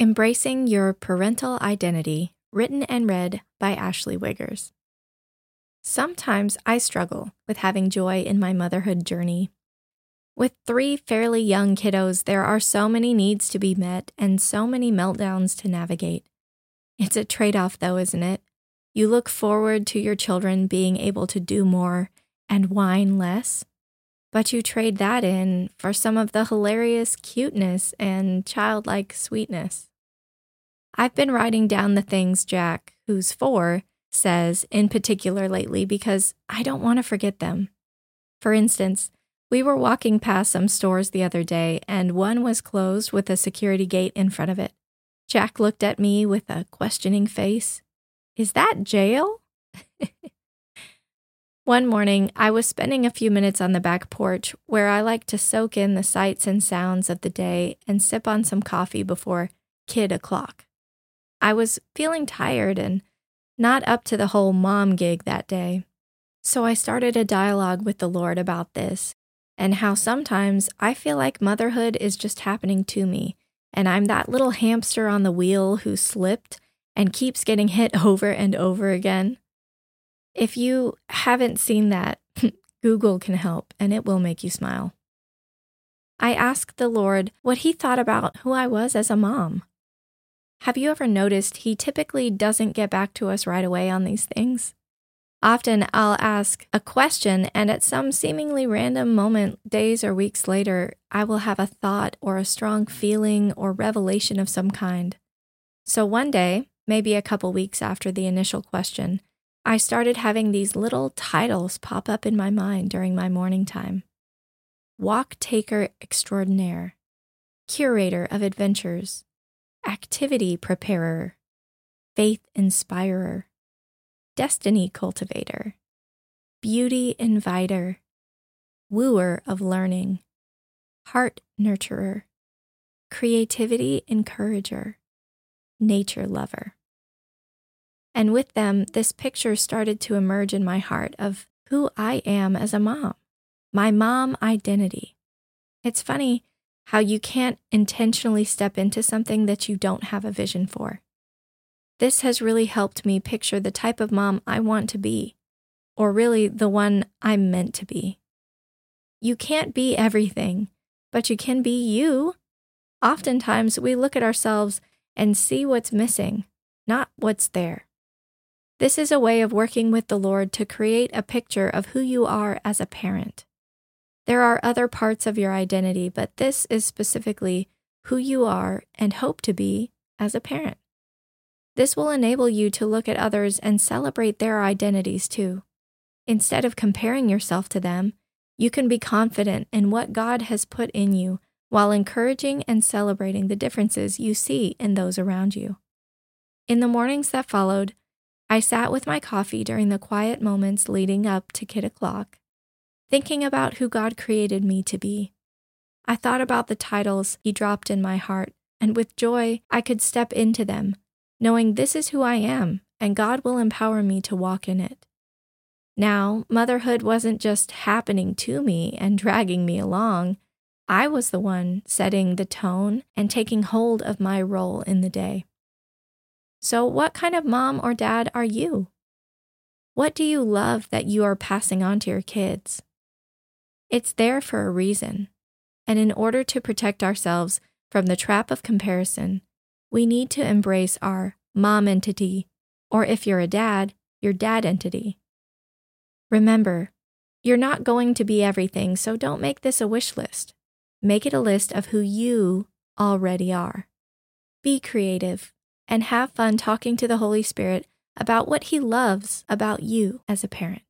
Embracing Your Parental Identity, written and read by Ashley Wiggers. Sometimes I struggle with having joy in my motherhood journey. With three fairly young kiddos, there are so many needs to be met and so many meltdowns to navigate. It's a trade off, though, isn't it? You look forward to your children being able to do more and whine less, but you trade that in for some of the hilarious cuteness and childlike sweetness. I've been writing down the things Jack, who's four, says in particular lately because I don't want to forget them. For instance, we were walking past some stores the other day and one was closed with a security gate in front of it. Jack looked at me with a questioning face. Is that jail? One morning, I was spending a few minutes on the back porch where I like to soak in the sights and sounds of the day and sip on some coffee before kid o'clock. I was feeling tired and not up to the whole mom gig that day. So I started a dialogue with the Lord about this and how sometimes I feel like motherhood is just happening to me, and I'm that little hamster on the wheel who slipped and keeps getting hit over and over again. If you haven't seen that, Google can help and it will make you smile. I asked the Lord what he thought about who I was as a mom. Have you ever noticed he typically doesn't get back to us right away on these things? Often I'll ask a question, and at some seemingly random moment, days or weeks later, I will have a thought or a strong feeling or revelation of some kind. So one day, maybe a couple weeks after the initial question, I started having these little titles pop up in my mind during my morning time Walk Taker Extraordinaire, Curator of Adventures, Activity Preparer, Faith Inspirer, Destiny Cultivator, Beauty Inviter, Wooer of Learning, Heart Nurturer, Creativity Encourager, Nature Lover. And with them, this picture started to emerge in my heart of who I am as a mom, my mom identity. It's funny how you can't intentionally step into something that you don't have a vision for. This has really helped me picture the type of mom I want to be, or really the one I'm meant to be. You can't be everything, but you can be you. Oftentimes, we look at ourselves and see what's missing, not what's there. This is a way of working with the Lord to create a picture of who you are as a parent. There are other parts of your identity, but this is specifically who you are and hope to be as a parent. This will enable you to look at others and celebrate their identities too. Instead of comparing yourself to them, you can be confident in what God has put in you while encouraging and celebrating the differences you see in those around you. In the mornings that followed, I sat with my coffee during the quiet moments leading up to kid o'clock, thinking about who God created me to be. I thought about the titles He dropped in my heart, and with joy I could step into them, knowing this is who I am, and God will empower me to walk in it. Now, motherhood wasn't just happening to me and dragging me along. I was the one setting the tone and taking hold of my role in the day. So, what kind of mom or dad are you? What do you love that you are passing on to your kids? It's there for a reason. And in order to protect ourselves from the trap of comparison, we need to embrace our mom entity, or if you're a dad, your dad entity. Remember, you're not going to be everything, so don't make this a wish list. Make it a list of who you already are. Be creative, and have fun talking to the Holy Spirit about what He loves about you as a parent.